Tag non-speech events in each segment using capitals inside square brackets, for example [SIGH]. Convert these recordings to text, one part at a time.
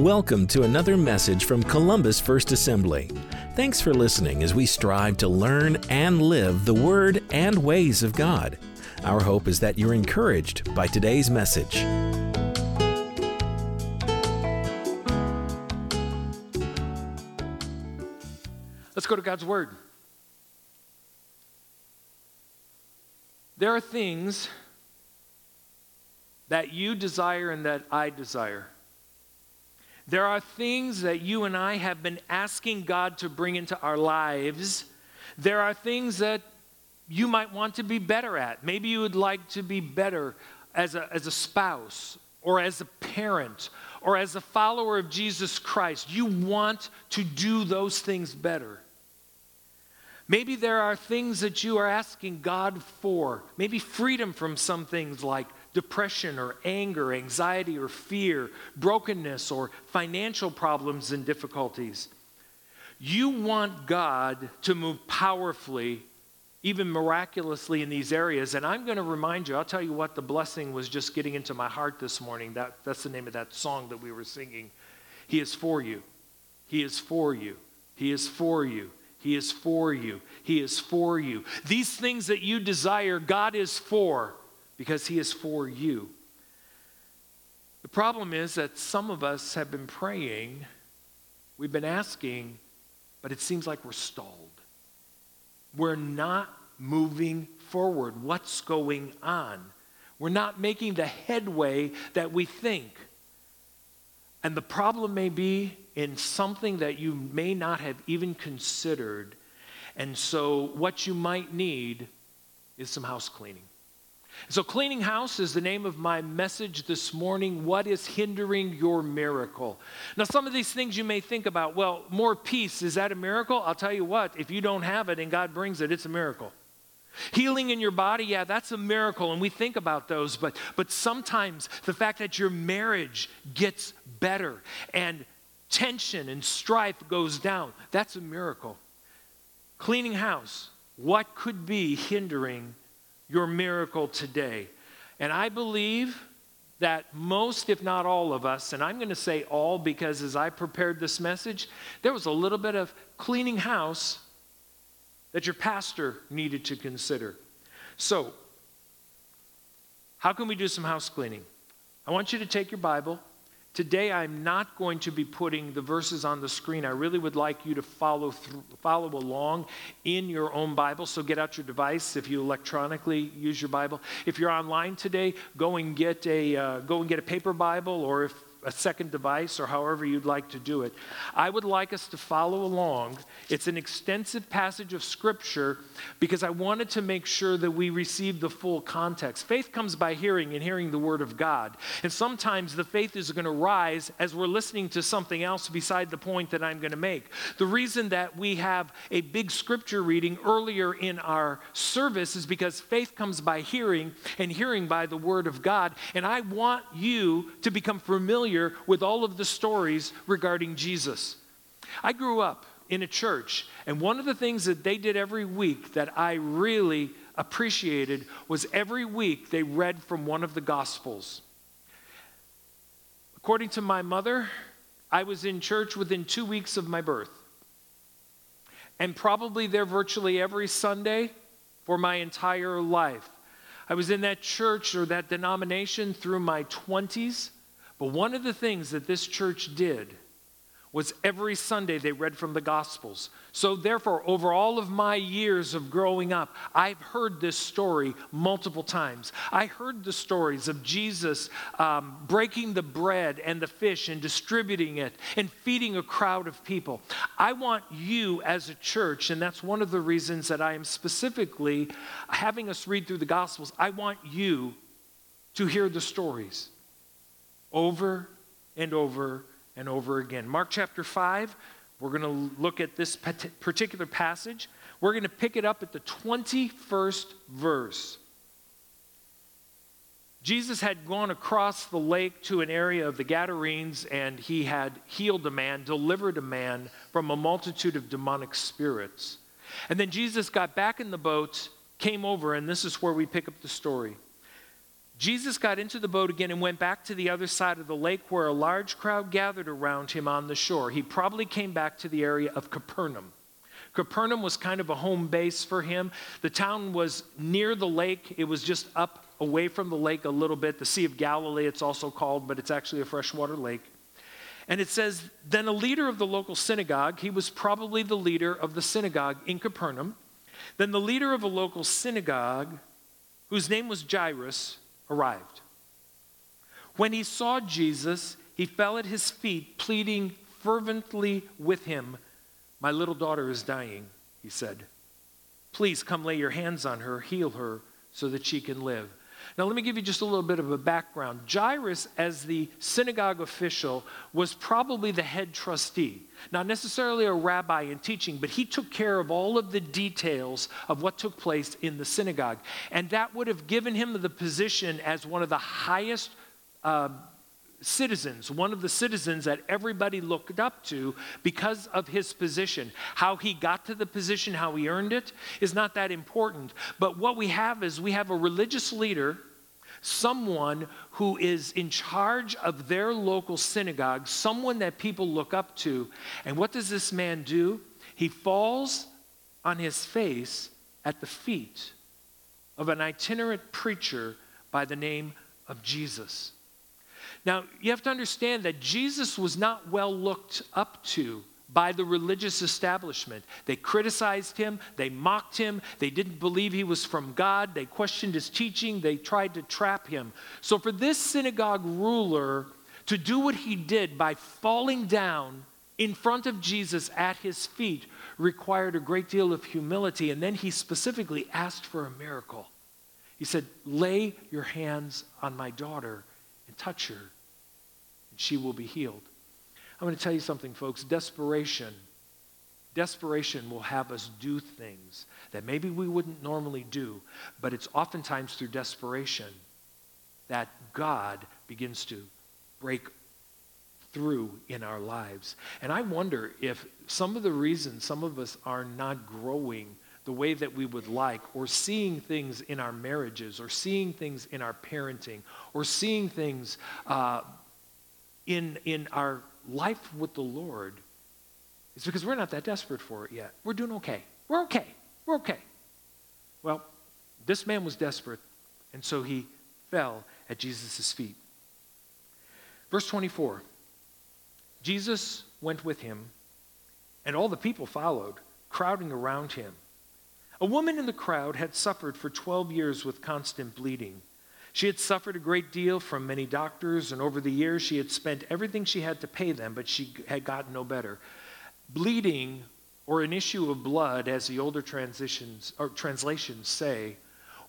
Welcome to another message from Columbus First Assembly. Thanks for listening as we strive to learn and live the Word and ways of God. Our hope is that you're encouraged by today's message. Let's go to God's Word. There are things that you desire and that I desire. There are things that you and I have been asking God to bring into our lives. There are things that you might want to be better at. Maybe you would like to be better as a, as a spouse or as a parent or as a follower of Jesus Christ. You want to do those things better. Maybe there are things that you are asking God for. Maybe freedom from some things like depression or anger, anxiety or fear, brokenness or financial problems and difficulties. You want God to move powerfully, even miraculously in these areas. And I'm going to remind you, I'll tell you what the blessing was just getting into my heart this morning. That, that's the name of that song that we were singing. He is for you. He is for you. He is for you. He is for you. He is for you. These things that you desire, God is for because He is for you. The problem is that some of us have been praying, we've been asking, but it seems like we're stalled. We're not moving forward. What's going on? We're not making the headway that we think. And the problem may be in something that you may not have even considered. And so, what you might need is some house cleaning. So, cleaning house is the name of my message this morning. What is hindering your miracle? Now, some of these things you may think about well, more peace, is that a miracle? I'll tell you what, if you don't have it and God brings it, it's a miracle. Healing in your body, yeah, that's a miracle, and we think about those, but, but sometimes the fact that your marriage gets better and tension and strife goes down, that's a miracle. Cleaning house, what could be hindering your miracle today. And I believe that most, if not all of us, and I'm going to say all because as I prepared this message, there was a little bit of cleaning house that your pastor needed to consider. So, how can we do some house cleaning? I want you to take your Bible Today, I'm not going to be putting the verses on the screen. I really would like you to follow, through, follow along in your own Bible. So get out your device if you electronically use your Bible. If you're online today, go and get a, uh, go and get a paper Bible, or if a second device or however you'd like to do it. I would like us to follow along. It's an extensive passage of Scripture because I wanted to make sure that we receive the full context. Faith comes by hearing and hearing the Word of God. And sometimes the faith is going to rise as we're listening to something else beside the point that I'm going to make. The reason that we have a big Scripture reading earlier in our service is because faith comes by hearing and hearing by the Word of God. And I want you to become familiar familiar with all of the stories regarding Jesus. I grew up in a church, and one of the things that they did every week that I really appreciated was every week they read from one of the Gospels. According to my mother, I was in church within two weeks of my birth, and probably there virtually every Sunday for my entire life. I was in that church or that denomination through my 20s. But one of the things that this church did was every Sunday they read from the Gospels. So, therefore, over all of my years of growing up, I've heard this story multiple times. I heard the stories of Jesus um, breaking the bread and the fish and distributing it and feeding a crowd of people. I want you as a church, and that's one of the reasons that I am specifically having us read through the Gospels, I want you to hear the stories over and over and over again. Mark chapter 5, we're going to look at this particular passage. We're going to pick it up at the 21st verse. Jesus had gone across the lake to an area of the Gadarenes and he had healed a man, delivered a man from a multitude of demonic spirits. And then Jesus got back in the boat, came over, and this is where we pick up the story. Jesus got into the boat again and went back to the other side of the lake where a large crowd gathered around him on the shore. He probably came back to the area of Capernaum. Capernaum was kind of a home base for him. The town was near the lake, it was just up away from the lake a little bit. The Sea of Galilee, it's also called, but it's actually a freshwater lake. And it says, Then a leader of the local synagogue, he was probably the leader of the synagogue in Capernaum, then the leader of a local synagogue, whose name was Jairus, arrived. When he saw Jesus, he fell at his feet, pleading fervently with him. My little daughter is dying, he said. Please come lay your hands on her, heal her, so that she can live. Now, let me give you just a little bit of a background. Jairus, as the synagogue official, was probably the head trustee. Not necessarily a rabbi in teaching, but he took care of all of the details of what took place in the synagogue. And that would have given him the position as one of the highest. Uh, citizens, one of the citizens that everybody looked up to because of his position. How he got to the position, how he earned it, is not that important. But what we have is we have a religious leader, someone who is in charge of their local synagogue, someone that people look up to. And what does this man do? He falls on his face at the feet of an itinerant preacher by the name of Jesus. Now, you have to understand that Jesus was not well looked up to by the religious establishment. They criticized him, they mocked him, they didn't believe he was from God, they questioned his teaching, they tried to trap him. So, for this synagogue ruler to do what he did by falling down in front of Jesus at his feet required a great deal of humility. And then he specifically asked for a miracle. He said, Lay your hands on my daughter touch her, and she will be healed. I'm going to tell you something, folks. Desperation, desperation will have us do things that maybe we wouldn't normally do, but it's oftentimes through desperation that God begins to break through in our lives. And I wonder if some of the reasons some of us are not growing the way that we would like, or seeing things in our marriages, or seeing things in our parenting, or seeing things uh, in, in our life with the Lord, is because we're not that desperate for it yet. We're doing okay. We're okay. We're okay. Well, this man was desperate, and so he fell at Jesus' feet. Verse 24 Jesus went with him, and all the people followed, crowding around him. A woman in the crowd had suffered for 12 years with constant bleeding. She had suffered a great deal from many doctors, and over the years she had spent everything she had to pay them, but she had gotten no better. Bleeding, or an issue of blood, as the older transitions or translations say,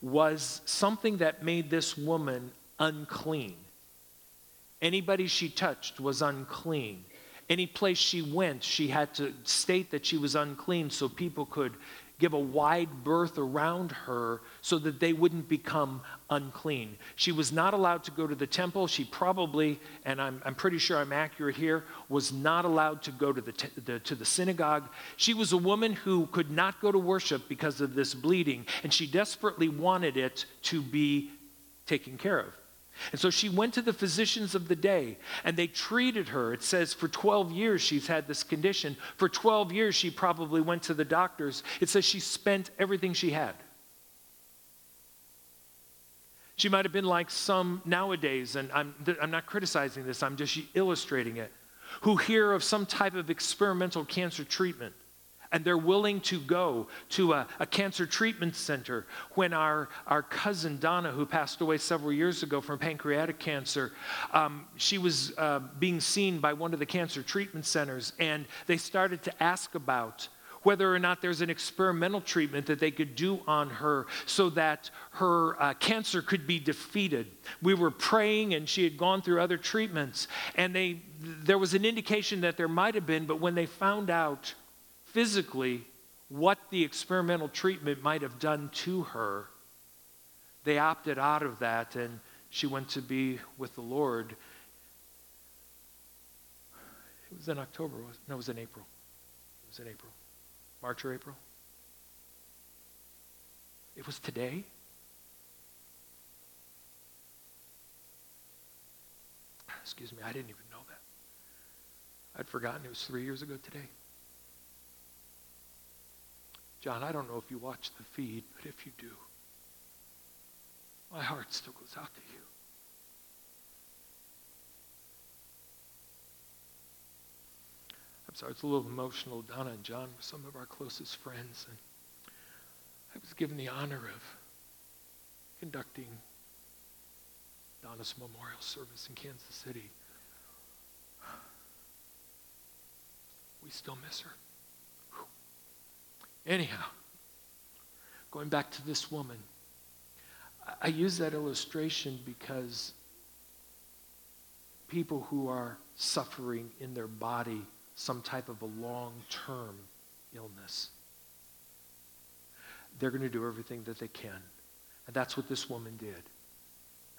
was something that made this woman unclean. Anybody she touched was unclean. Any place she went, she had to state that she was unclean so people could give a wide berth around her so that they wouldn't become unclean. She was not allowed to go to the temple. She probably, and I'm, I'm pretty sure I'm accurate here, was not allowed to go to the, the, to the synagogue. She was a woman who could not go to worship because of this bleeding, and she desperately wanted it to be taken care of. And so she went to the physicians of the day and they treated her. It says for 12 years she's had this condition. For 12 years she probably went to the doctors. It says she spent everything she had. She might have been like some nowadays, and I'm, I'm not criticizing this, I'm just illustrating it, who hear of some type of experimental cancer treatment and they're willing to go to a, a, cancer treatment center. When our, our cousin Donna, who passed away several years ago from pancreatic cancer, um, she was uh, being seen by one of the cancer treatment centers, and they started to ask about whether or not there's an experimental treatment that they could do on her so that her uh, cancer could be defeated. We were praying, and she had gone through other treatments, and they, there was an indication that there might have been, but when they found out physically what the experimental treatment might have done to her, they opted out of that and she went to be with the Lord. It was in October, was no, it was in April. It was in April. March or April? It was today. Excuse me, I didn't even know that. I'd forgotten it was three years ago today. John, I don't know if you watch the feed, but if you do, my heart still goes out to you. I'm sorry, it's a little emotional. Donna and John were some of our closest friends, and I was given the honor of conducting Donna's memorial service in Kansas City. We still miss her. Anyhow, going back to this woman, I use that illustration because people who are suffering in their body some type of a long term illness, they're going to do everything that they can. And that's what this woman did.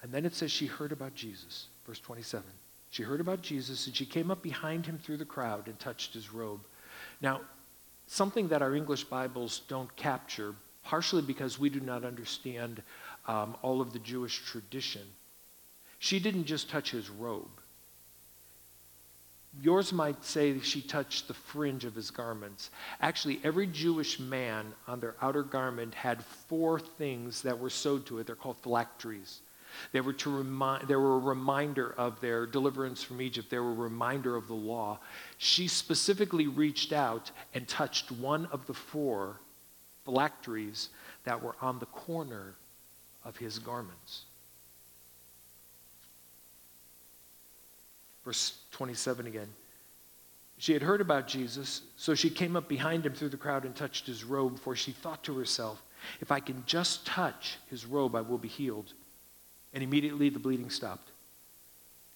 And then it says she heard about Jesus, verse 27. She heard about Jesus and she came up behind him through the crowd and touched his robe. Now, something that our English Bibles don't capture, partially because we do not understand um, all of the Jewish tradition. She didn't just touch his robe. Yours might say she touched the fringe of his garments. Actually, every Jewish man on their outer garment had four things that were sewed to it. They're called phylacteries. They were, to remind, they were a reminder of their deliverance from Egypt. They were a reminder of the law. She specifically reached out and touched one of the four phylacteries that were on the corner of his garments. Verse 27 again. She had heard about Jesus, so she came up behind him through the crowd and touched his robe, for she thought to herself, If I can just touch his robe, I will be healed. And immediately the bleeding stopped.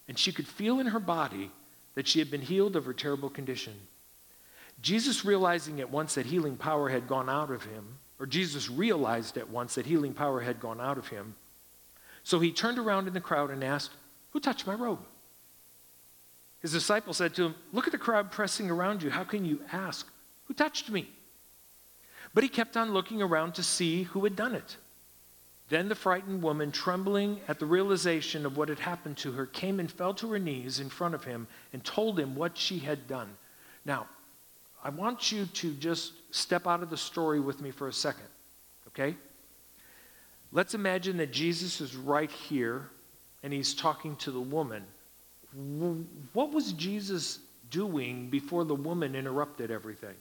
And she could feel in her body that she had been healed of her terrible condition. Jesus, realizing at once that healing power had gone out of him, or Jesus realized at once that healing power had gone out of him, so he turned around in the crowd and asked, Who touched my robe? His disciples said to him, Look at the crowd pressing around you. How can you ask, Who touched me? But he kept on looking around to see who had done it. Then the frightened woman, trembling at the realization of what had happened to her, came and fell to her knees in front of him and told him what she had done. Now, I want you to just step out of the story with me for a second, okay? Let's imagine that Jesus is right here and he's talking to the woman. What was Jesus doing before the woman interrupted everything?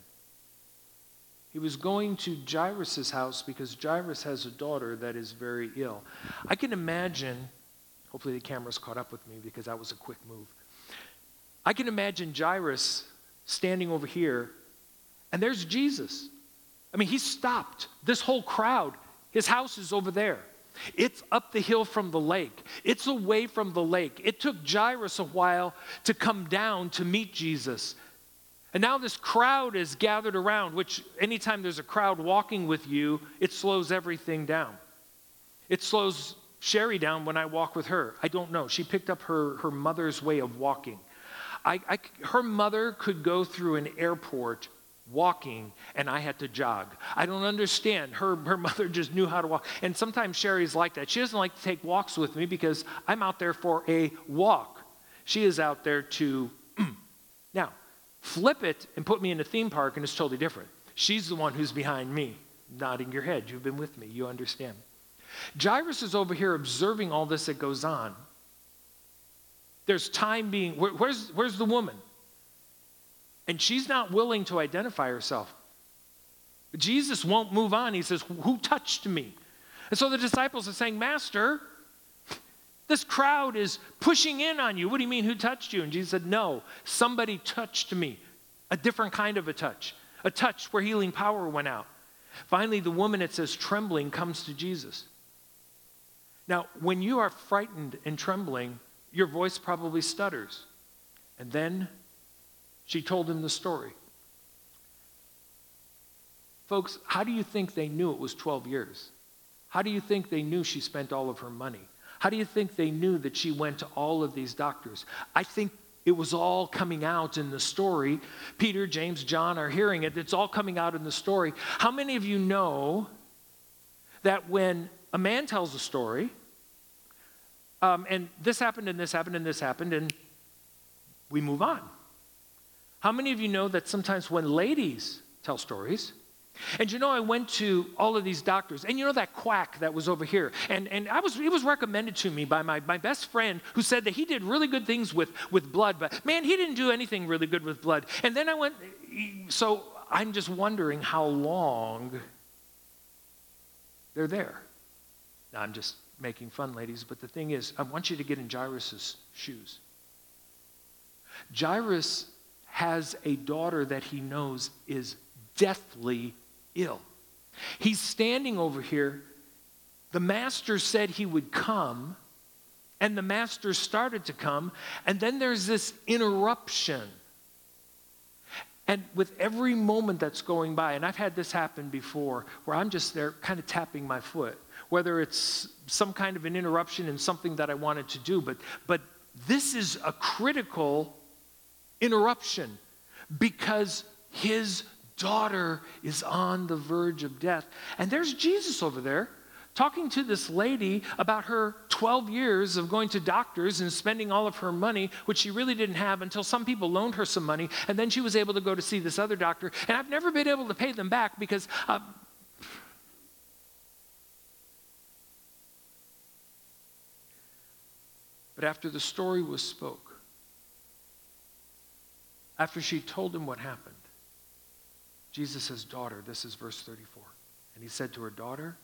He was going to Jairus' house because Jairus has a daughter that is very ill. I can imagine, hopefully the camera's caught up with me because that was a quick move. I can imagine Jairus standing over here, and there's Jesus. I mean, he stopped this whole crowd. His house is over there. It's up the hill from the lake. It's away from the lake. It took Jairus a while to come down to meet Jesus. And now this crowd is gathered around, which anytime there's a crowd walking with you, it slows everything down. It slows Sherry down when I walk with her. I don't know. She picked up her, her mother's way of walking. I, I, her mother could go through an airport walking and I had to jog. I don't understand. Her, her [LAUGHS] mother just knew how to walk. And sometimes Sherry's like that. She doesn't like to take walks with me because I'm out there for a walk. She is out there to. Flip it and put me in a theme park and it's totally different. She's the one who's behind me, nodding your head. You've been with me. You understand. Jairus is over here observing all this that goes on. There's time being. Where, where's, where's the woman? And she's not willing to identify herself. Jesus won't move on. He says, Who touched me? And so the disciples are saying, Master, this crowd is pushing in on you. What do you mean, who touched you? And Jesus said, No, somebody touched me. A different kind of a touch, a touch where healing power went out. Finally, the woman, it says, trembling, comes to Jesus. Now, when you are frightened and trembling, your voice probably stutters. And then she told him the story. Folks, how do you think they knew it was 12 years? How do you think they knew she spent all of her money? How do you think they knew that she went to all of these doctors? I think it was all coming out in the story. Peter, James, John are hearing it. It's all coming out in the story. How many of you know that when a man tells a story, um, and this happened, and this happened, and this happened, and we move on. How many of you know that sometimes when ladies tell stories, and you know, I went to all of these doctors, and you know that quack that was over here, and, and I was, it was recommended to me by my, my best friend who said that he did really good things with, with blood, but man, he didn't do anything really good with blood. And then I went, so I'm just wondering how long they're there. Now, I'm just making fun, ladies, but the thing is, I want you to get in Jairus' shoes. Jairus has a daughter that he knows is deathly ill. He's standing over here. The master said he would come, and the master started to come, and then there's this interruption. And with every moment that's going by, and I've had this happen before, where I'm just there kind of tapping my foot, whether it's some kind of an interruption in something that I wanted to do, but, but this is a critical interruption because his daughter is on the verge of death. And there's Jesus over there talking to this lady about her 12 years of going to doctors and spending all of her money, which she really didn't have until some people loaned her some money. And then she was able to go to see this other doctor. And I've never been able to pay them back because. Uh, but after the story was spoke, after she told him what happened, Jesus says, Daughter, this is verse 34. And he said to her, Daughter,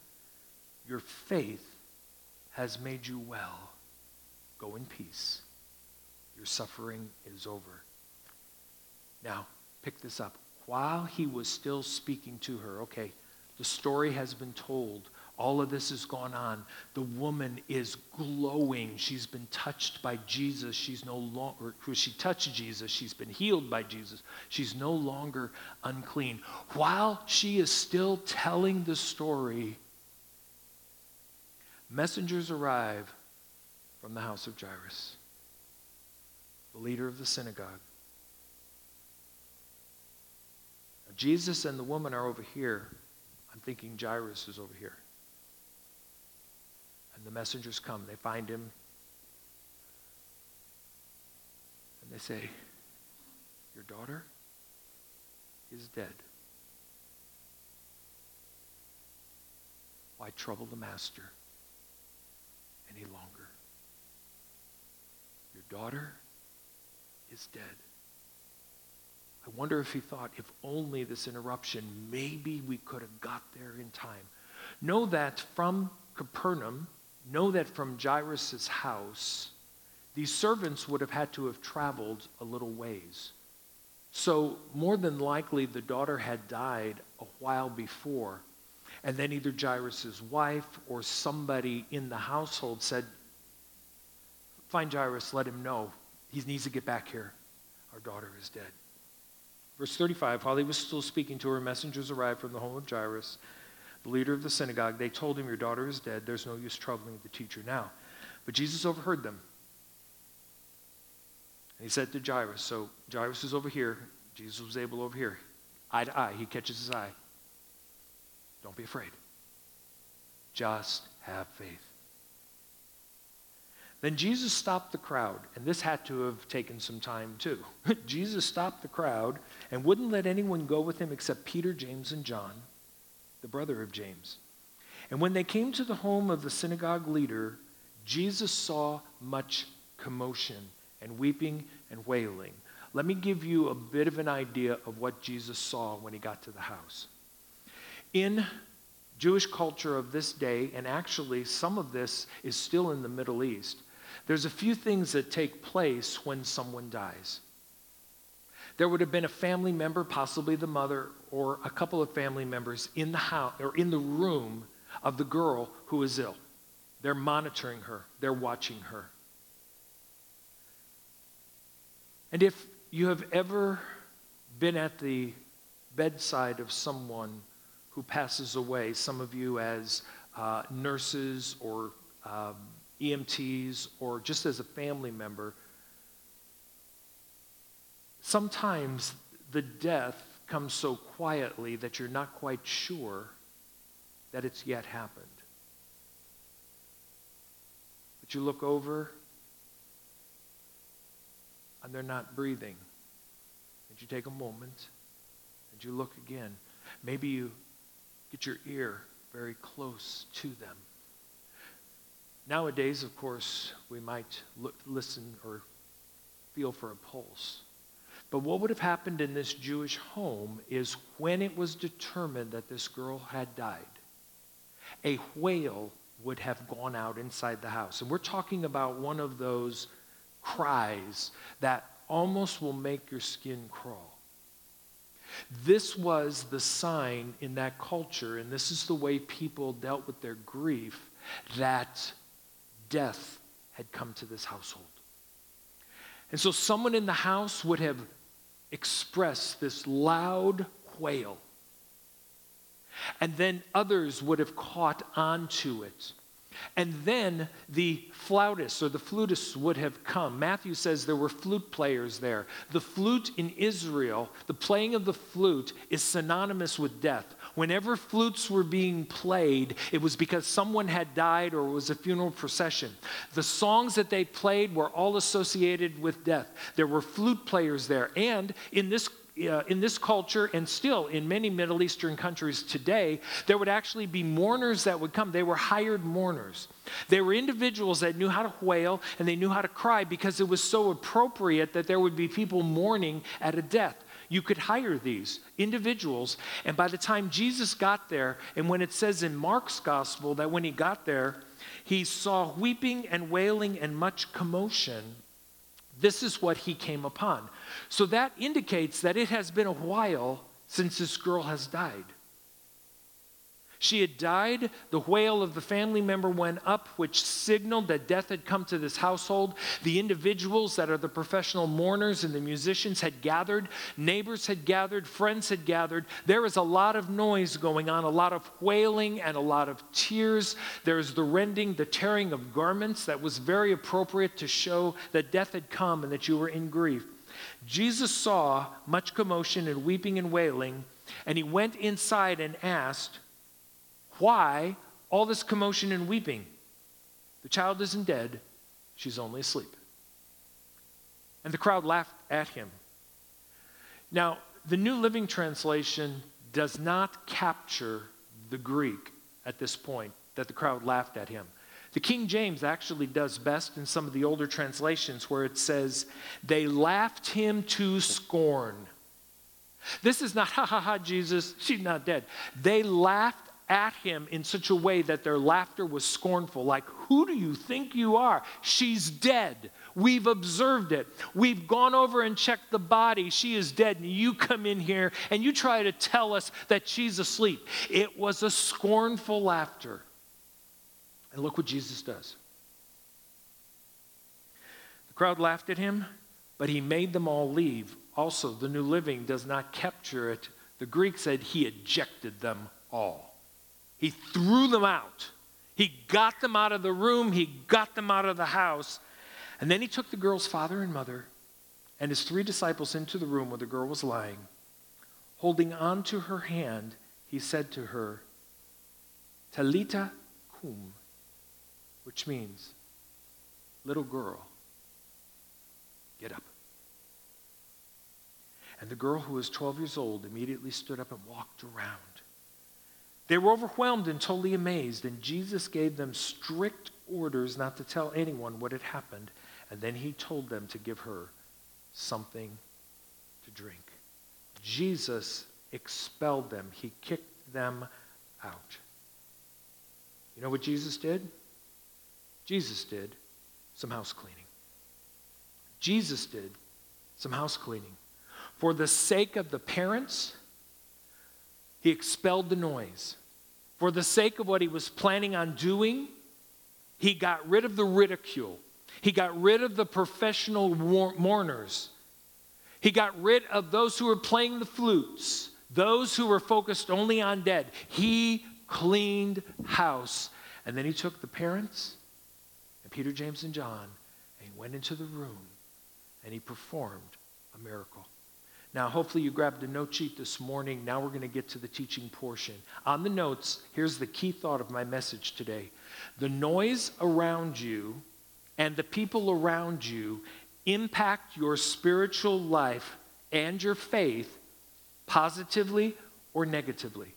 your faith has made you well. Go in peace. Your suffering is over. Now, pick this up. While he was still speaking to her, okay, the story has been told. All of this has gone on. The woman is glowing. She's been touched by Jesus. She's no longer, she touched Jesus, she's been healed by Jesus. She's no longer unclean. While she is still telling the story, messengers arrive from the house of Jairus, the leader of the synagogue. Now, Jesus and the woman are over here. I'm thinking Jairus is over here. And the messengers come, they find him, and they say, Your daughter is dead. Why trouble the master any longer? Your daughter is dead. I wonder if he thought, if only this interruption, maybe we could have got there in time. Know that from Capernaum, know that from Jairus' house, these servants would have had to have traveled a little ways. So, more than likely, the daughter had died a while before. And then either Jairus' wife or somebody in the household said, Find Jairus, let him know. He needs to get back here. Our daughter is dead. Verse 35 While he was still speaking to her, messengers arrived from the home of Jairus the leader of the synagogue, they told him, Your daughter is dead. There's no use troubling the teacher now. But Jesus overheard them. And he said to Jairus, So Jairus is over here. Jesus was able over here. Eye to eye. He catches his eye. Don't be afraid. Just have faith. Then Jesus stopped the crowd, and this had to have taken some time too. [LAUGHS] Jesus stopped the crowd and wouldn't let anyone go with him except Peter, James, and John the brother of James. And when they came to the home of the synagogue leader, Jesus saw much commotion and weeping and wailing. Let me give you a bit of an idea of what Jesus saw when he got to the house. In Jewish culture of this day, and actually some of this is still in the Middle East, there's a few things that take place when someone dies. There would have been a family member, possibly the mother or a couple of family members in the house or in the room of the girl who is ill. They're monitoring her, they're watching her. And if you have ever been at the bedside of someone who passes away, some of you as uh, nurses or um, EMTs or just as a family member, Sometimes the death comes so quietly that you're not quite sure that it's yet happened. But you look over, and they're not breathing, and you take a moment and you look again. Maybe you get your ear very close to them. Nowadays, of course, we might listen or feel for a pulse. But what would have happened in this Jewish home is when it was determined that this girl had died, a wail would have gone out inside the house. And we're talking about one of those cries that almost will make your skin crawl. This was the sign in that culture, and this is the way people dealt with their grief, that death had come to this household. And so someone in the house would have expressed this loud wail. And then others would have caught onto it. And then the flautists or the flutists would have come. Matthew says there were flute players there. The flute in Israel, the playing of the flute, is synonymous with death. Whenever flutes were being played, it was because someone had died or it was a funeral procession. The songs that they played were all associated with death. There were flute players there. And in this uh, in this culture and still in many Middle Eastern countries today, there would actually be mourners that would come. They were hired mourners. They were individuals that knew how to wail and they knew how to cry because it was so appropriate that there would be people mourning at a death. You could hire these individuals, and by the time Jesus got there, and when it says in Mark's gospel that when he got there, he saw weeping and wailing and much commotion this is what he came upon. So that indicates that it has been a while since this girl has died. She had died. The wail of the family member went up, which signaled that death had come to this household. The individuals that are the professional mourners and the musicians had gathered. Neighbors had gathered. Friends had gathered. There is a lot of noise going on, a lot of wailing and a lot of tears. There is the rending, the tearing of garments that was very appropriate to show that death had come and that you were in grief. Jesus saw much commotion and weeping and wailing, and he went inside and asked, why all this commotion and weeping? The child isn't dead, she's only asleep. And the crowd laughed at him. Now, the New Living Translation does not capture the Greek at this point that the crowd laughed at him. The King James actually does best in some of the older translations where it says, they laughed him to scorn. This is not, ha ha ha, Jesus, she's not dead. They laughed at him in such a way that their laughter was scornful. Like, who do you think you are? She's dead. We've observed it. We've gone over and checked the body. She is dead. And you come in here and you try to tell us that she's asleep. It was a scornful laughter. And look what Jesus does. The crowd laughed at him, but he made them all leave. Also, the New Living does not capture it. The Greek said he ejected them all. He threw them out. He got them out of the room, he got them out of the house. And then he took the girl's father and mother and his three disciples into the room where the girl was lying. Holding on to her hand, he said to her, Talita cum, which means, little girl, get up. And the girl, who was 12 years old, immediately stood up and walked around. They were overwhelmed and totally amazed, and Jesus gave them strict orders not to tell anyone what had happened, and then he told them to give her something to drink. Jesus expelled them, he kicked them out. You know what Jesus did? Jesus did some house cleaning. Jesus did some house cleaning. For the sake of the parents, he expelled the noise. For the sake of what he was planning on doing, he got rid of the ridicule. He got rid of the professional mourners. He got rid of those who were playing the flutes, those who were focused only on dead. He cleaned house. And then he took the parents and Peter, James, and John and he went into the room and he performed a miracle. Now, hopefully, you grabbed a note sheet this morning. Now we're going to get to the teaching portion. On the notes, here's the key thought of my message today the noise around you and the people around you impact your spiritual life and your faith positively or negatively.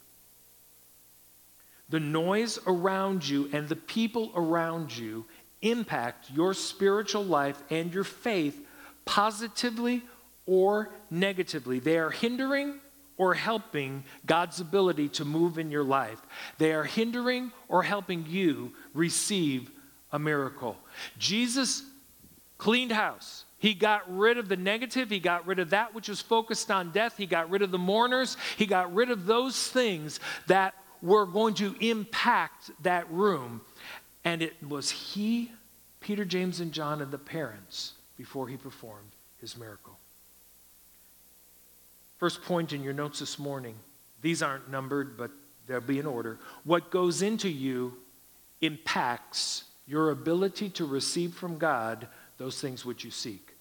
The noise around you and the people around you impact your spiritual life and your faith positively or negatively. They are hindering or helping God's ability to move in your life. They are hindering or helping you receive a miracle. Jesus cleaned house. He got rid of the negative. He got rid of that which was focused on death. He got rid of the mourners. He got rid of those things that were going to impact that room. And it was he, Peter, James, and John, and the parents before he performed his miracle. First point in your notes this morning these aren't numbered, but they'll be in order. What goes into you impacts your ability to receive from God those things which you seek.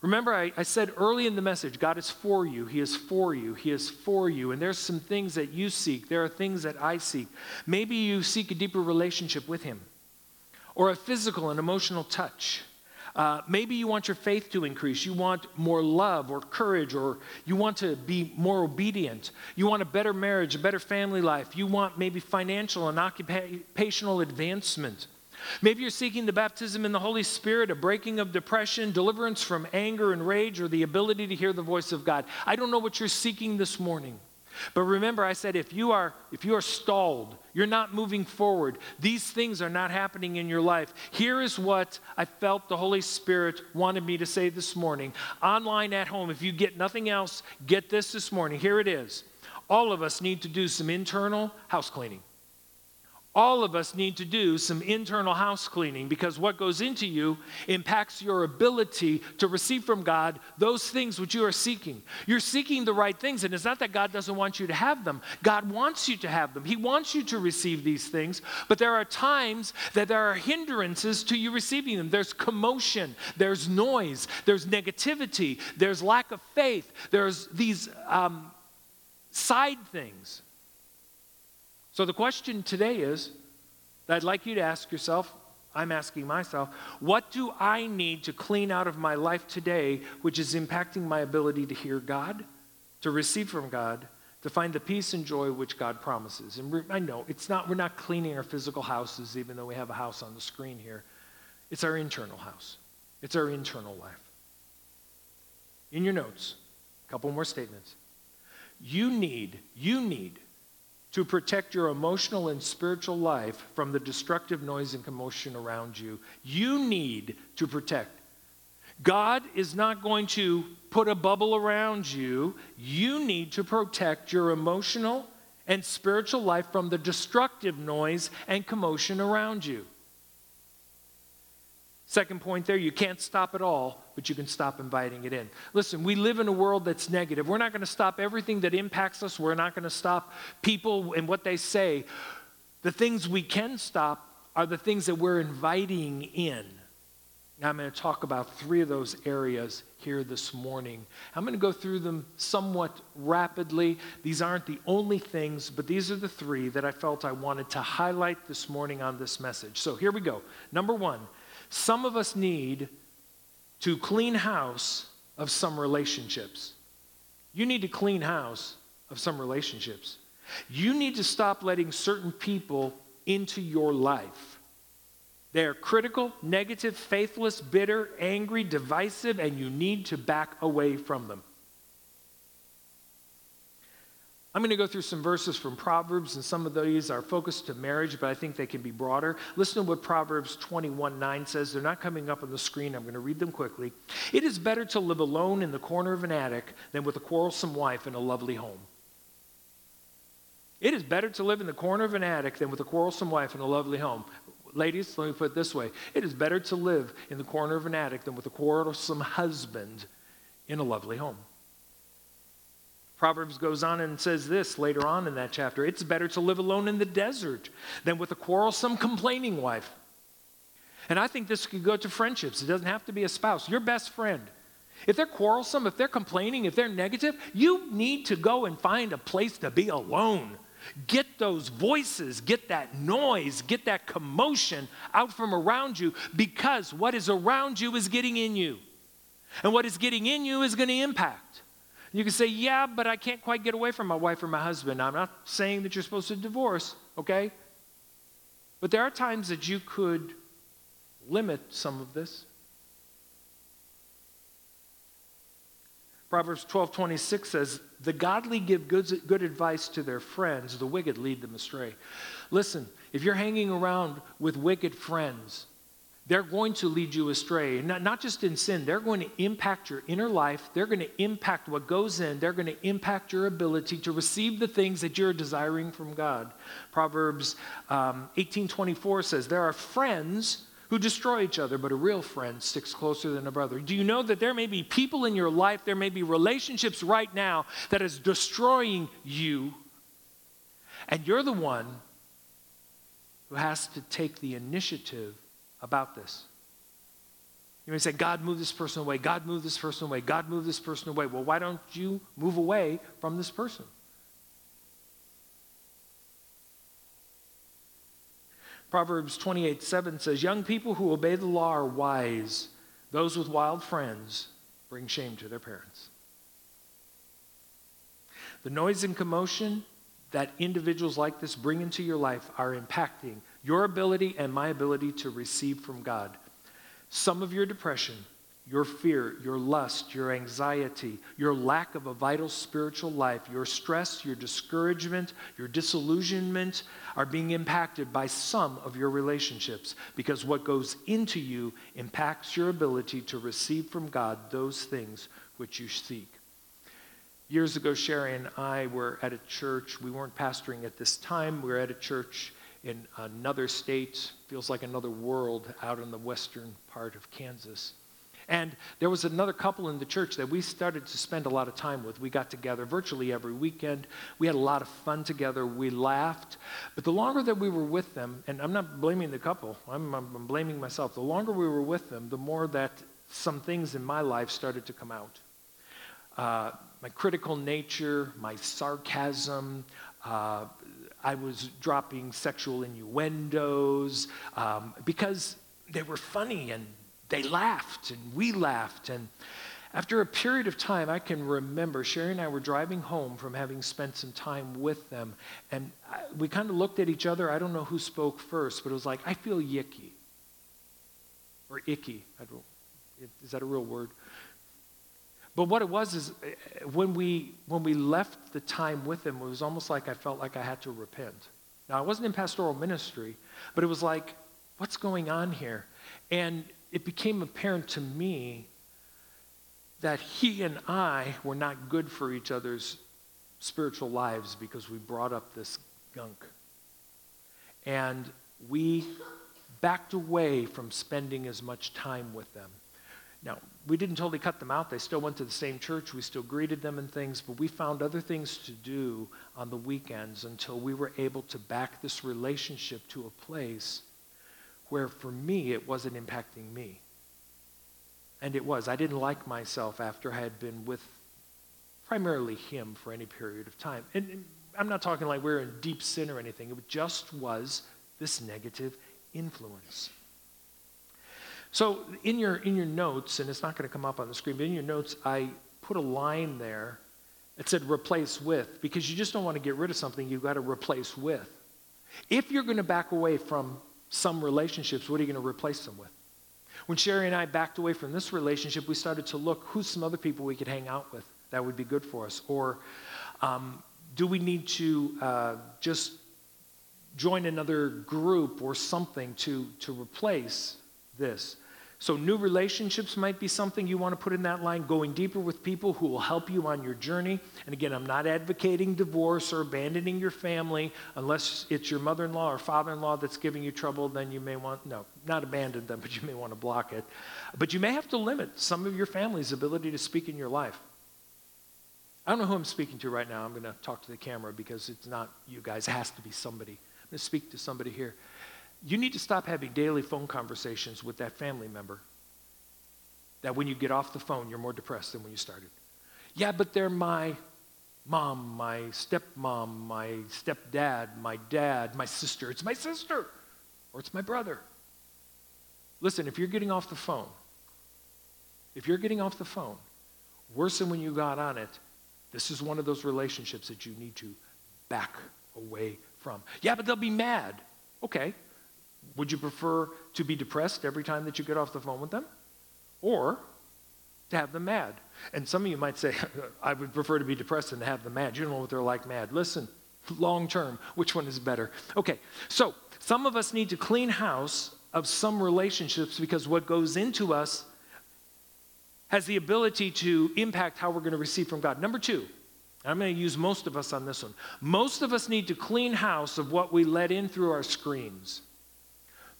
Remember, I, I, said early in the message, God is for you. He is for you. He is for you. And there's some things that you seek. There are things that I seek. Maybe you seek a deeper relationship with Him, or a physical and emotional touch. Uh, maybe you want your faith to increase. You want more love or courage, or you want to be more obedient. You want a better marriage, a better family life. You want maybe financial and occupational advancement. Maybe you're seeking the baptism in the Holy Spirit, a breaking of depression, deliverance from anger and rage, or the ability to hear the voice of God. I don't know what you're seeking this morning. But remember, I said if you are if you are stalled, you're not moving forward, these things are not happening in your life. Here is what I felt the Holy Spirit wanted me to say this morning. Online at home, if you get nothing else, get this this morning. Here it is. All of us need to do some internal house cleaning all of us need to do some internal house cleaning because what goes into you impacts your ability to receive from God those things which you are seeking. You're seeking the right things, and it's not that God doesn't want you to have them. God wants you to have them, He wants you to receive these things, but there are times that there are hindrances to you receiving them. There's commotion, there's noise, there's negativity, there's lack of faith, there's these um, side things so the question today is that I'd like you to ask yourself, I'm asking myself, what do I need to clean out of my life today which is impacting my ability to hear God, to receive from God, to find the peace and joy which God promises? And I know it's not we're not cleaning our physical houses even though we have a house on the screen here. It's our internal house. It's our internal life. In your notes, a couple more statements. You need, you need to protect your emotional and spiritual life from the destructive noise and commotion around you. You need to protect. God is not going to put a bubble around you. You need to protect your emotional and spiritual life from the destructive noise and commotion around you. Second point there, you can't stop it all, but you can stop inviting it in. Listen, we live in a world that's negative. We're not going to stop everything that impacts us. We're not going to stop people and what they say. The things we can stop are the things that we're inviting in. Now, I'm going to talk about three of those areas here this morning. I'm going to go through them somewhat rapidly. These aren't the only things, but these are the three that I felt I wanted to highlight this morning on this message. So here we go. Number one, some of us need to clean house of some relationships. You need to clean house of some relationships. You need to stop letting certain people into your life. They are critical, negative, faithless, bitter, angry, divisive, and you need to back away from them. I'm going to go through some verses from Proverbs, and some of these are focused to marriage, but I think they can be broader. Listen to what Proverbs 21 9 says. They're not coming up on the screen. I'm going to read them quickly. It is better to live alone in the corner of an attic than with a quarrelsome wife in a lovely home. It is better to live in the corner of an attic than with a quarrelsome wife in a lovely home. Ladies, let me put it this way it is better to live in the corner of an attic than with a quarrelsome husband in a lovely home. Proverbs goes on and says this later on in that chapter it's better to live alone in the desert than with a quarrelsome, complaining wife. And I think this could go to friendships. It doesn't have to be a spouse, your best friend. If they're quarrelsome, if they're complaining, if they're negative, you need to go and find a place to be alone. Get those voices, get that noise, get that commotion out from around you because what is around you is getting in you. And what is getting in you is going to impact. You can say, Yeah, but I can't quite get away from my wife or my husband. I'm not saying that you're supposed to divorce, okay? But there are times that you could limit some of this. Proverbs 12 26 says, The godly give good, good advice to their friends, the wicked lead them astray. Listen, if you're hanging around with wicked friends, they're going to lead you astray. Not, not just in sin, they're going to impact your inner life. They're going to impact what goes in. They're going to impact your ability to receive the things that you're desiring from God. Proverbs um, 18 24 says, There are friends who destroy each other, but a real friend sticks closer than a brother. Do you know that there may be people in your life, there may be relationships right now that is destroying you, and you're the one who has to take the initiative about this? You may say, God, move this person away. God, move this person away. God, move this person away. Well, why don't you move away from this person? Proverbs 28 7 says, Young people who obey the law are wise. Those with wild friends bring shame to their parents. The noise and commotion that individuals like this bring into your life are impacting your ability and my ability to receive from God. Some of your depression your fear, your lust, your anxiety, your lack of a vital spiritual life, your stress, your discouragement, your disillusionment are being impacted by some of your relationships because what goes into you impacts your ability to receive from God those things which you seek. Years ago, Sherry and I were at a church. We weren't pastoring at this time. We were at a church in another state, feels like another world, out in the western part of Kansas. And there was another couple in the church that we started to spend a lot of time with. We got together virtually every weekend. We had a lot of fun together. We laughed. But the longer that we were with them, and I'm not blaming the couple, I'm, I'm blaming myself. The longer we were with them, the more that some things in my life started to come out. Uh, my critical nature, my sarcasm, uh, I was dropping sexual innuendos um, because they were funny and they laughed and we laughed. And after a period of time, I can remember Sherry and I were driving home from having spent some time with them. And I, we kind of looked at each other. I don't know who spoke first, but it was like, I feel yicky or icky. Is that a real word? But what it was is eh, when we, when we left the time with them, it was almost like I felt like I had to repent. Now, I wasn't in pastoral ministry, but it was like, what's going on here? And it became apparent to me that he and I were not good for each other's spiritual lives because we brought up this gunk. And we backed away from spending as much time with them. Now, we didn't totally cut them out. They still went to the same church. We still greeted them and things, but we found other things to do on the weekends until we were able to back this relationship to a place where for me it wasn't impacting me. And it was. I didn't like myself after I had been with primarily him for any period of time. And I'm not talking like we we're in deep sin or anything, it just was this negative influence. So in your in your notes, and it's not going to come up on the screen, but in your notes, I put a line there. It said replace with, because you just don't want to get rid of something, you've got to replace with. If you're going to back away from some relationships, what are you going to replace them with? When Sherry and I backed away from this relationship, we started to look who's some other people we could hang out with that would be good for us? Or um, do we need to uh, just join another group or something to, to replace this? So, new relationships might be something you want to put in that line, going deeper with people who will help you on your journey. And again, I'm not advocating divorce or abandoning your family unless it's your mother in law or father in law that's giving you trouble, then you may want, no, not abandon them, [LAUGHS] but you may want to block it. But you may have to limit some of your family's ability to speak in your life. I don't know who I'm speaking to right now. I'm going to talk to the camera because it's not you guys, it has to be somebody. I'm going to speak to somebody here. You need to stop having daily phone conversations with that family member. That when you get off the phone, you're more depressed than when you started. Yeah, but they're my mom, my stepmom, my stepdad, my dad, my sister. It's my sister or it's my brother. Listen, if you're getting off the phone, if you're getting off the phone worse than when you got on it, this is one of those relationships that you need to back away from. Yeah, but they'll be mad. Okay. Would you prefer to be depressed every time that you get off the phone with them? Or to have them mad? And some of you might say, [LAUGHS] I would prefer to be depressed than to have them mad. You don't know what they're like mad. Listen, long term, which one is better? Okay, so some of us need to clean house of some relationships because what goes into us has the ability to impact how we're going to receive from God. Number two, I'm going to use most of us on this one. Most of us need to clean house of what we let in through our screens.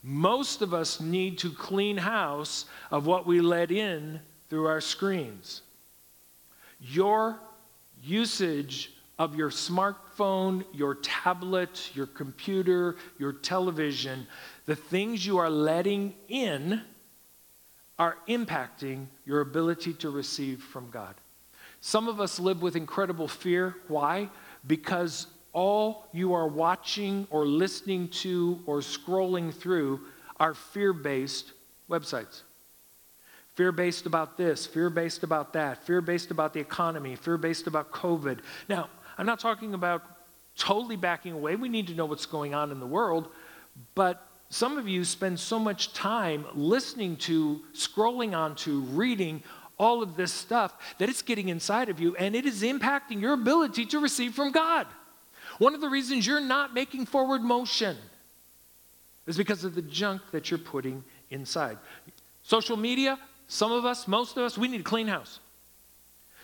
Most of us need to clean house of what we let in through our screens. Your usage of your smartphone, your tablet, your computer, your television, the things you are letting in are impacting your ability to receive from God. Some of us live with incredible fear. Why? Because all you are watching or listening to or scrolling through are fear based websites. Fear based about this, fear based about that, fear based about the economy, fear based about COVID. Now, I'm not talking about totally backing away. We need to know what's going on in the world. But some of you spend so much time listening to, scrolling onto, reading all of this stuff that it's getting inside of you and it is impacting your ability to receive from God. One of the reasons you're not making forward motion is because of the junk that you're putting inside. Social media, some of us, most of us, we need a clean house.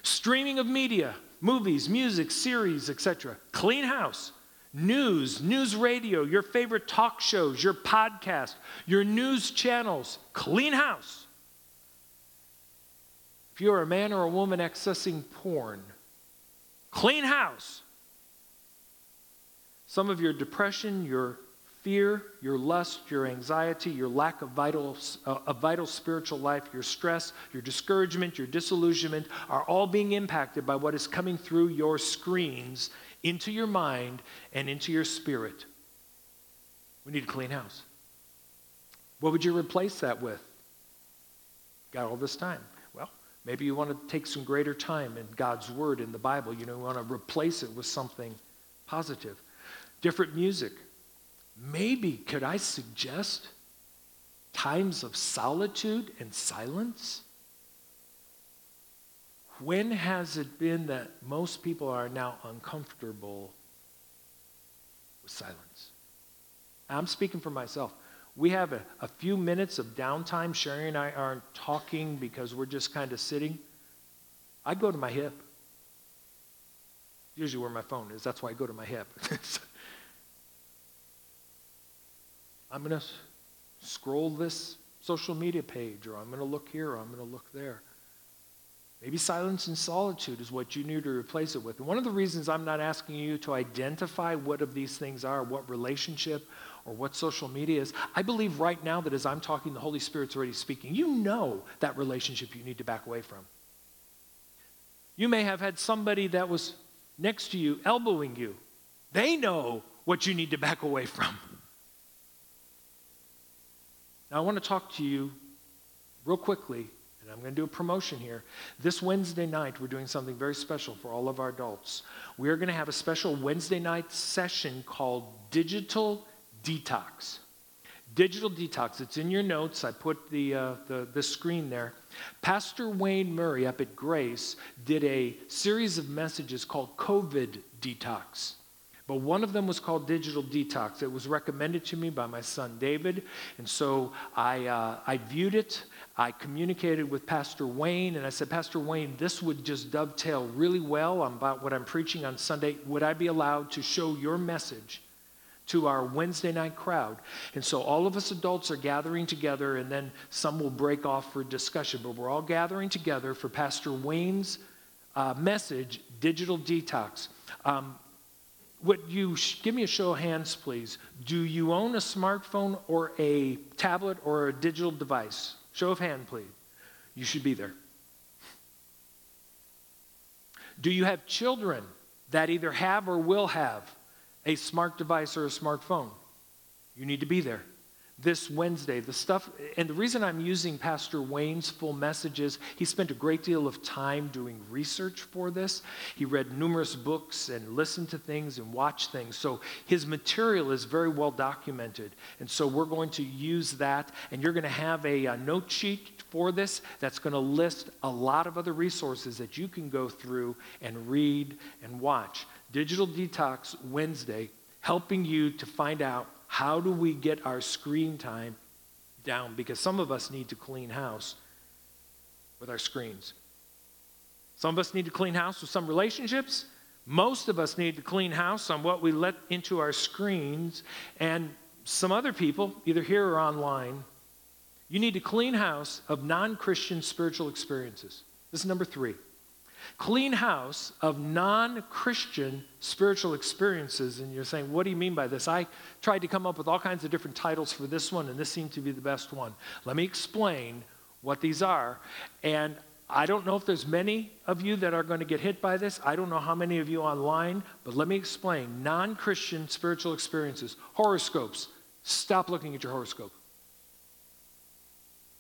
Streaming of media, movies, music, series, etc. Clean house. News, news radio, your favorite talk shows, your podcast, your news channels. Clean house. If you're a man or a woman accessing porn, clean house. Some of your depression, your fear, your lust, your anxiety, your lack of vital, uh, vital spiritual life, your stress, your discouragement, your disillusionment are all being impacted by what is coming through your screens into your mind and into your spirit. We need a clean house. What would you replace that with? Got all this time. Well, maybe you want to take some greater time in God's Word in the Bible. You know, you want to replace it with something positive. Different music. Maybe could I suggest times of solitude and silence? When has it been that most people are now uncomfortable with silence? I'm speaking for myself. We have a, a few minutes of downtime. Sherry and I aren't talking because we're just kind of sitting. I go to my hip. Usually where my phone is. That's why I go to my hip. [LAUGHS] I'm going to scroll this social media page, or I'm going to look here, or I'm going to look there. Maybe silence and solitude is what you need to replace it with. And one of the reasons I'm not asking you to identify what of these things are, what relationship or what social media is, I believe right now that as I'm talking, the Holy Spirit's already speaking. You know that relationship you need to back away from. You may have had somebody that was next to you elbowing you. They know what you need to back away from. Now, I want to talk to you real quickly, and I'm going to do a promotion here. This Wednesday night, we're doing something very special for all of our adults. We are going to have a special Wednesday night session called Digital Detox. Digital Detox. It's in your notes. I put the, uh, the, the screen there. Pastor Wayne Murray up at Grace did a series of messages called COVID Detox. But one of them was called Digital Detox. It was recommended to me by my son David. And so I, uh, I viewed it. I communicated with Pastor Wayne, and I said, Pastor Wayne, this would just dovetail really well about what I'm preaching on Sunday. Would I be allowed to show your message to our Wednesday night crowd? And so all of us adults are gathering together, and then some will break off for discussion. But we're all gathering together for Pastor Wayne's uh, message, Digital Detox. Um, would you give me a show of hands, please? Do you own a smartphone or a tablet or a digital device? Show of hand, please. You should be there. Do you have children that either have or will have a smart device or a smartphone? You need to be there. This Wednesday. The stuff, and the reason I'm using Pastor Wayne's full messages, he spent a great deal of time doing research for this. He read numerous books and listened to things and watched things. So his material is very well documented. And so we're going to use that, and you're going to have a, a note sheet for this that's going to list a lot of other resources that you can go through and read and watch. Digital Detox Wednesday, helping you to find out how do we get our screen time down? Because some of us need to clean house with our screens. Some of us need to clean house with some relationships. Most of us need to clean house on what we let into our screens. And some other people, either here or online, you need to clean house of non Christian spiritual experiences. This is number three clean house of non Christian spiritual experiences. And you're saying, what do you mean by this? I tried to come up with all kinds of different titles for this one, and this seemed to be the best one. Let me explain what these are. And I don't know if there's many of you that are going to get hit by this. I don't know how many of you online, but let me explain. Non Christian spiritual experiences, horoscopes. Stop looking at your horoscope.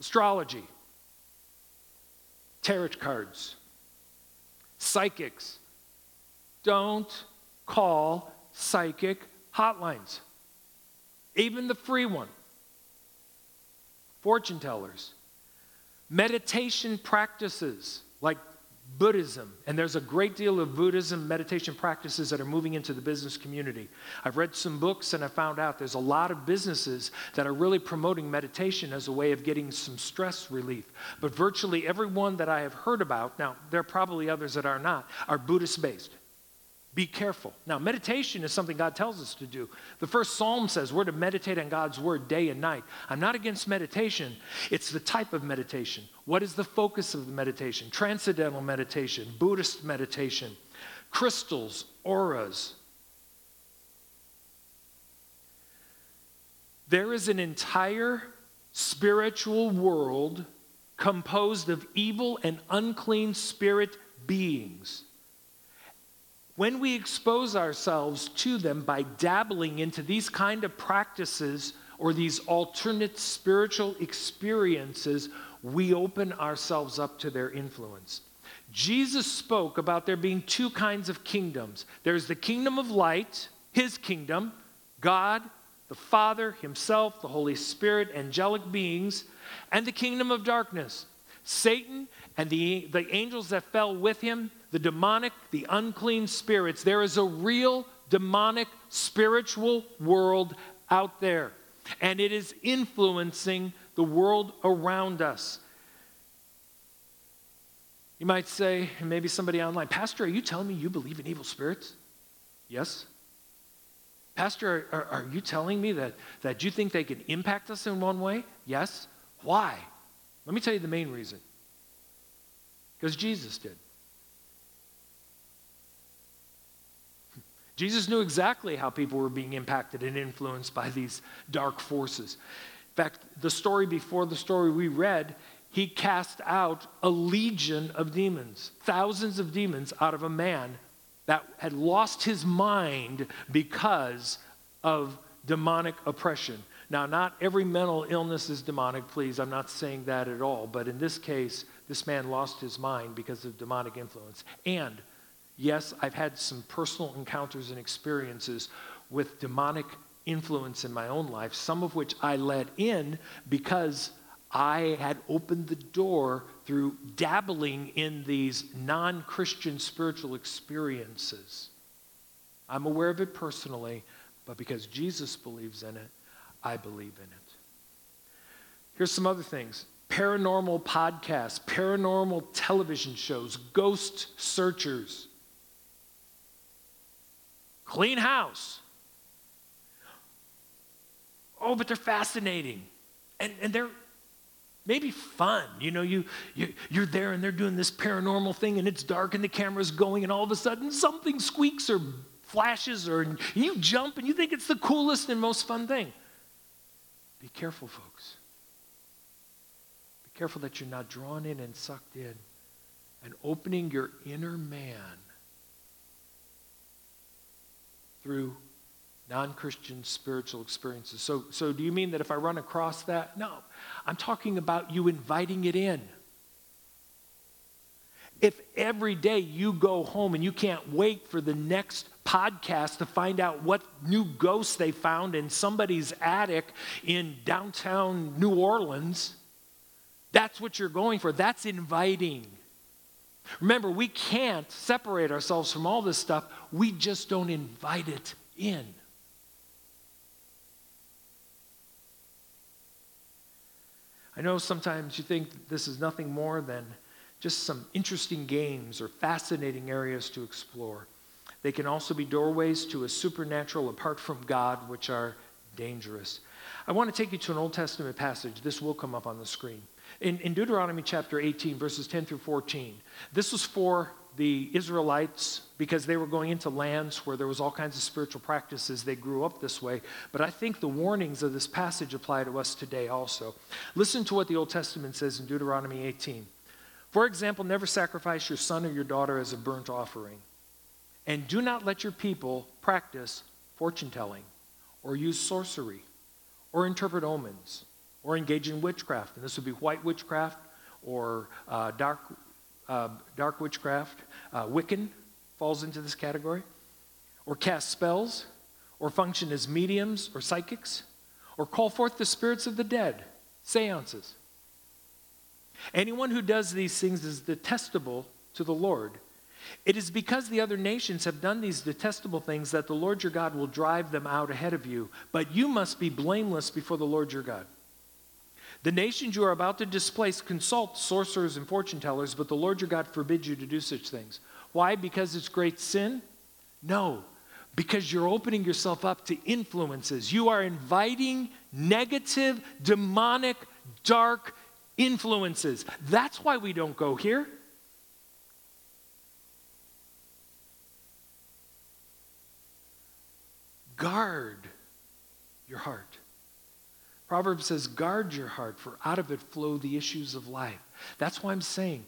Astrology, tarot cards, psychics. Don't call psychic hotlines, even the free one. Fortune tellers, meditation practices like Buddhism, and there's a great deal of Buddhism meditation practices that are moving into the business community. I've read some books and I found out there's a lot of businesses that are really promoting meditation as a way of getting some stress relief. But virtually everyone that I have heard about, now there are probably others that are not, are Buddhist based. Be careful. Now, meditation is something God tells us to do. The first psalm says we're to meditate on God's word day and night. I'm not against meditation, it's the type of meditation. What is the focus of the meditation? Transcendental meditation, Buddhist meditation, crystals, auras. There is an entire spiritual world composed of evil and unclean spirit beings when we expose ourselves to them by dabbling into these kind of practices or these alternate spiritual experiences, we open ourselves up to their influence. Jesus spoke about there being two kinds of kingdoms there's the kingdom of light, his kingdom, God, the Father, himself, the Holy Spirit, angelic beings, and the kingdom of darkness, Satan and the, the angels that fell with him the demonic, the unclean spirits. There is a real demonic spiritual world out there, and it is influencing the world around us. You might say, maybe somebody online, Pastor, are you telling me you believe in evil spirits? Yes. Pastor, are, are, you telling me that, that you think they can impact us in one way? Yes. Why? Let me tell you the main reason. Because Jesus did. Jesus knew exactly how people were being impacted and influenced by these dark forces. In fact, the story before the story we read, he cast out a legion of demons, thousands of demons out of a man that had lost his mind because of demonic oppression. Now, not every mental illness is demonic, please. I'm not saying that at all. But in this case, this man lost his mind because of demonic influence. And Yes, I've had some personal encounters and experiences with demonic influence in my own life, some of which I let in because I had opened the door through dabbling in these non Christian spiritual experiences. I'm aware of it personally, but because Jesus believes in it, I believe in it. Here's some other things paranormal podcasts, paranormal television shows, ghost searchers clean house. Oh, but they're fascinating. And, and they're maybe fun. You know, you, you, you're there and they're doing this paranormal thing and it's dark and the camera's going and all of a sudden something squeaks or flashes or you jump and you think it's the coolest and most fun thing. Be careful, folks. Careful that you're not drawn in and sucked in and opening your inner man through non Christian spiritual experiences. So, so, do you mean that if I run across that? No. I'm talking about you inviting it in. If every day you go home and you can't wait for the next podcast to find out what new ghost they found in somebody's attic in downtown New Orleans, that's what you're going for. That's inviting. Remember, we can't separate ourselves from all this stuff, we just don't invite it in. I know sometimes you think this is nothing more than just some interesting games or fascinating areas to explore. They can also be doorways to a supernatural apart from God, which are dangerous. I want to take you to an Old Testament passage. This will come up on the screen. In, in Deuteronomy chapter 18, verses 10 through 14, this was for the Israelites because they were going into lands where there was all kinds of spiritual practices. They grew up this way. But I think the warnings of this passage apply to us today also. Listen to what the Old Testament says in Deuteronomy 18. For example, never sacrifice your son or your daughter as a burnt offering. And do not let your people practice fortune telling or use sorcery or interpret omens or engage in witchcraft. And this would be white witchcraft or uh, dark uh, dark witchcraft, uh, Wiccan falls into this category, or cast spells, or function as mediums or psychics, or call forth the spirits of the dead, seances. Anyone who does these things is detestable to the Lord. It is because the other nations have done these detestable things that the Lord your God will drive them out ahead of you. But you must be blameless before the Lord your God. The nations you are about to displace consult sorcerers and fortune tellers, but the Lord your God forbids you to do such things. Why? Because it's great sin? No, because you're opening yourself up to influences. You are inviting negative, demonic, dark influences. That's why we don't go here. Guard your heart. Proverbs says, guard your heart, for out of it flow the issues of life. That's why I'm saying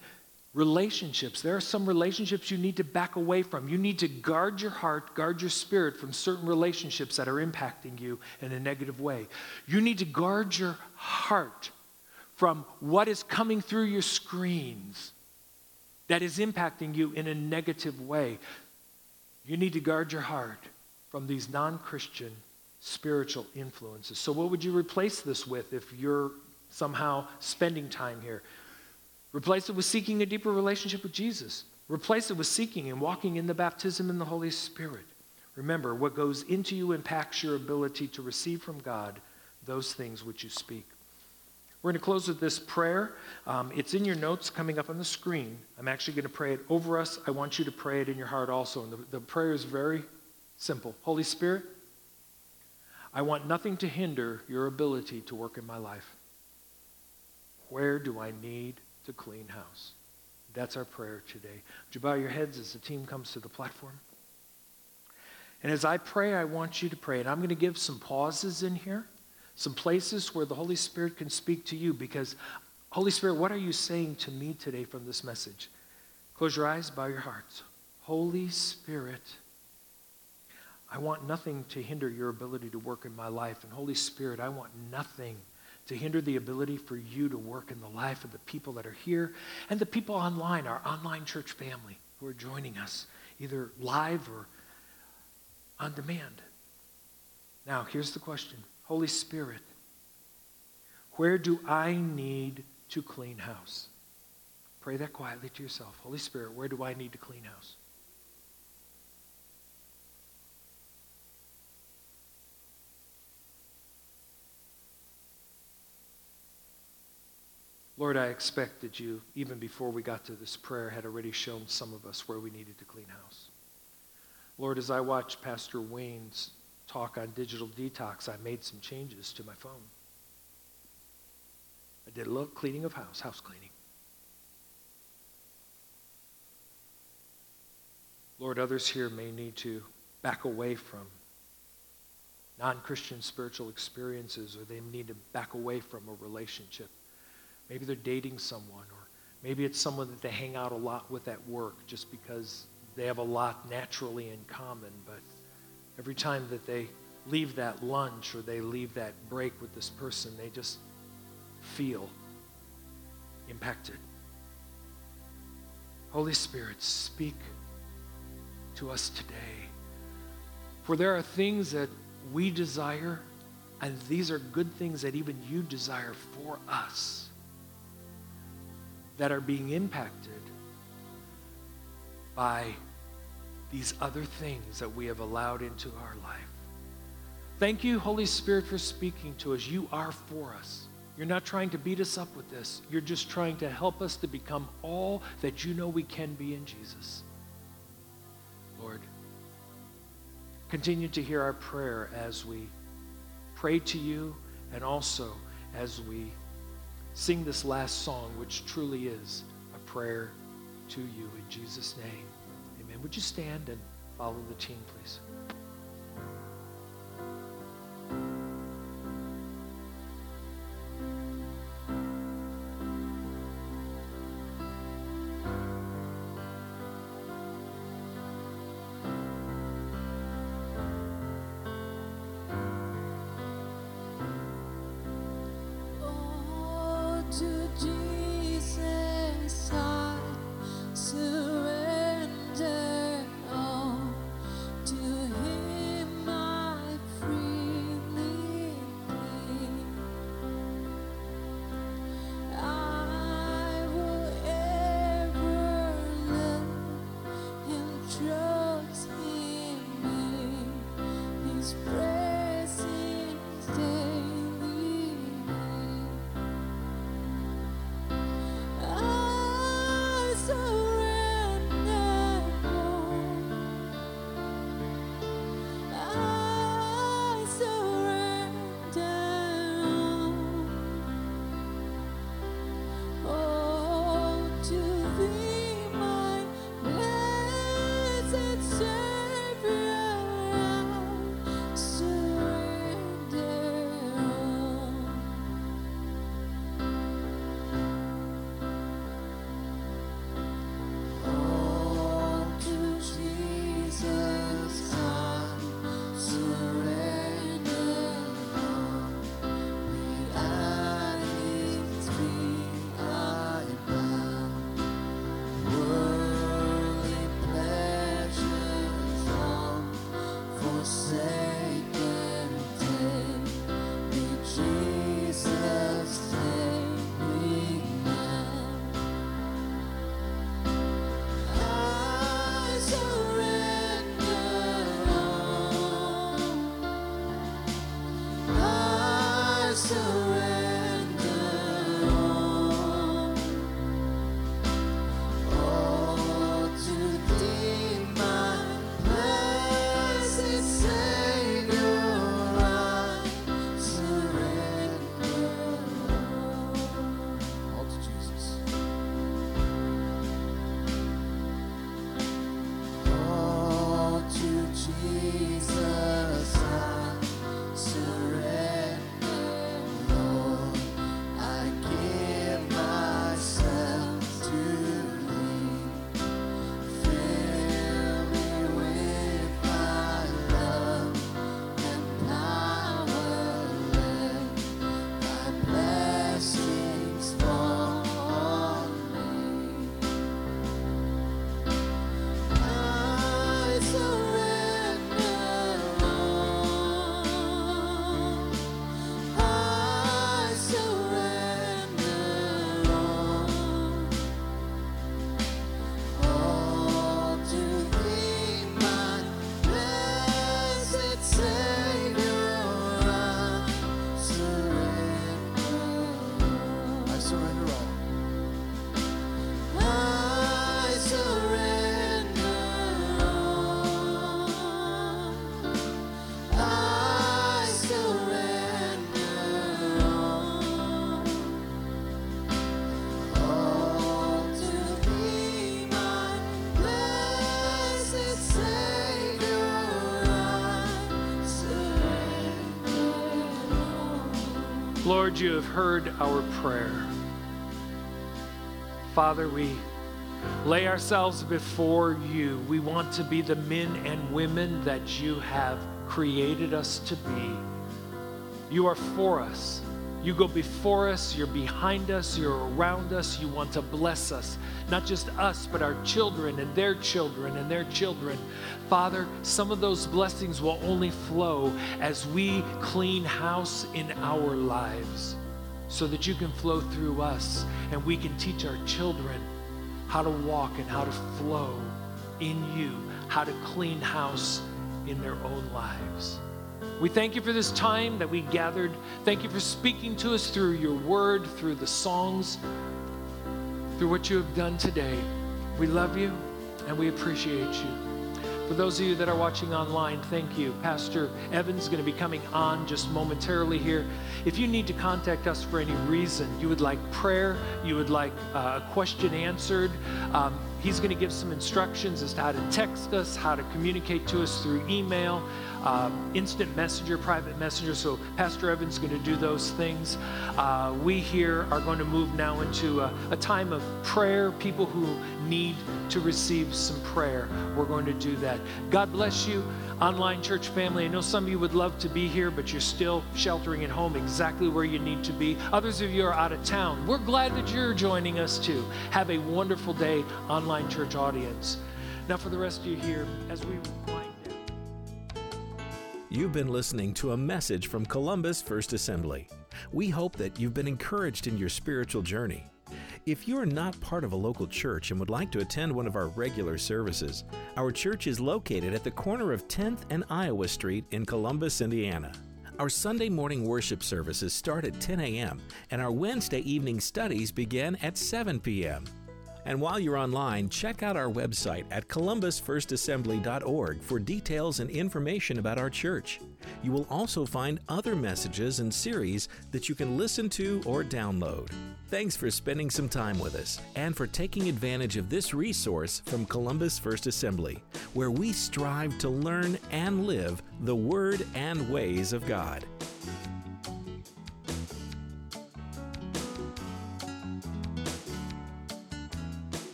relationships. There are some relationships you need to back away from. You need to guard your heart, guard your spirit from certain relationships that are impacting you in a negative way. You need to guard your heart from what is coming through your screens that is impacting you in a negative way. You need to guard your heart from these non Christian spiritual influences. So, what would you replace this with if you're somehow spending time here? Replace it with seeking a deeper relationship with Jesus. Replace it with seeking and walking in the baptism in the Holy Spirit. Remember, what goes into you impacts your ability to receive from God those things which you speak. We're going to close with this prayer. Um, it's in your notes coming up on the screen. I'm actually going to pray it over us. I want you to pray it in your heart also. And the, the prayer is very simple Holy Spirit, I want nothing to hinder your ability to work in my life. Where do I need to clean house? That's our prayer today. Would you bow your heads as the team comes to the platform? And as I pray, I want you to pray. And I'm going to give some pauses in here, some places where the Holy Spirit can speak to you because, Holy Spirit, what are you saying to me today from this message? Close your eyes, bow your hearts. Holy Spirit, I want nothing to hinder your ability to work in my life. And Holy Spirit, I want nothing to hinder the ability for you to work in the life of the people that are here and the people online, our online church family who are joining us, either live or on demand. Now, here's the question Holy Spirit, where do I need to clean house? Pray that quietly to yourself. Holy Spirit, where do I need to clean house? Lord, I expect that you, even before we got to this prayer, had already shown some of us where we needed to clean house. Lord, as I watched Pastor Wayne's talk on digital detox, I made some changes to my phone. I did a little cleaning of house, house cleaning. Lord, others here may need to back away from non Christian spiritual experiences, or they need to back away from a relationship Maybe they're dating someone, or maybe it's someone that they hang out a lot with at work just because they have a lot naturally in common. But every time that they leave that lunch or they leave that break with this person, they just feel impacted. Holy Spirit, speak to us today. For there are things that we desire, and these are good things that even you desire for us that are being impacted by these other things that we have allowed into our life. Thank you, Holy Spirit, for speaking to us. You are for us. You're not trying to beat us up with this. You're just trying to help us to become all that you know we can be in Jesus. Lord, continue to hear our prayer as we pray to you and also as we sing this last song, which truly is a prayer to you in Jesus' name. Amen. Would you stand and follow the team, please? Lord, you have heard our prayer. Father, we lay ourselves before you. We want to be the men and women that you have created us to be. You are for us. You go before us, you're behind us, you're around us, you want to bless us. Not just us, but our children and their children and their children. Father, some of those blessings will only flow as we clean house in our lives so that you can flow through us and we can teach our children how to walk and how to flow in you, how to clean house in their own lives. We thank you for this time that we gathered. Thank you for speaking to us through your word, through the songs, through what you have done today. We love you and we appreciate you. For those of you that are watching online, thank you. Pastor Evan's is going to be coming on just momentarily here. If you need to contact us for any reason, you would like prayer, you would like uh, a question answered, um, he's going to give some instructions as to how to text us, how to communicate to us through email, um, instant messenger, private messenger. So Pastor Evan's going to do those things. Uh, we here are going to move now into a, a time of prayer. People who need to receive some prayer, we're going to do that. God bless you, online church family. I know some of you would love to be here, but you're still sheltering at home exactly where you need to be. Others of you are out of town. We're glad that you're joining us too. Have a wonderful day, online church audience. Now, for the rest of you here, as we wind down. You've been listening to a message from Columbus First Assembly. We hope that you've been encouraged in your spiritual journey. If you are not part of a local church and would like to attend one of our regular services, our church is located at the corner of 10th and Iowa Street in Columbus, Indiana. Our Sunday morning worship services start at 10 a.m., and our Wednesday evening studies begin at 7 p.m. And while you're online, check out our website at columbusfirstassembly.org for details and information about our church. You will also find other messages and series that you can listen to or download. Thanks for spending some time with us and for taking advantage of this resource from Columbus First Assembly, where we strive to learn and live the Word and ways of God.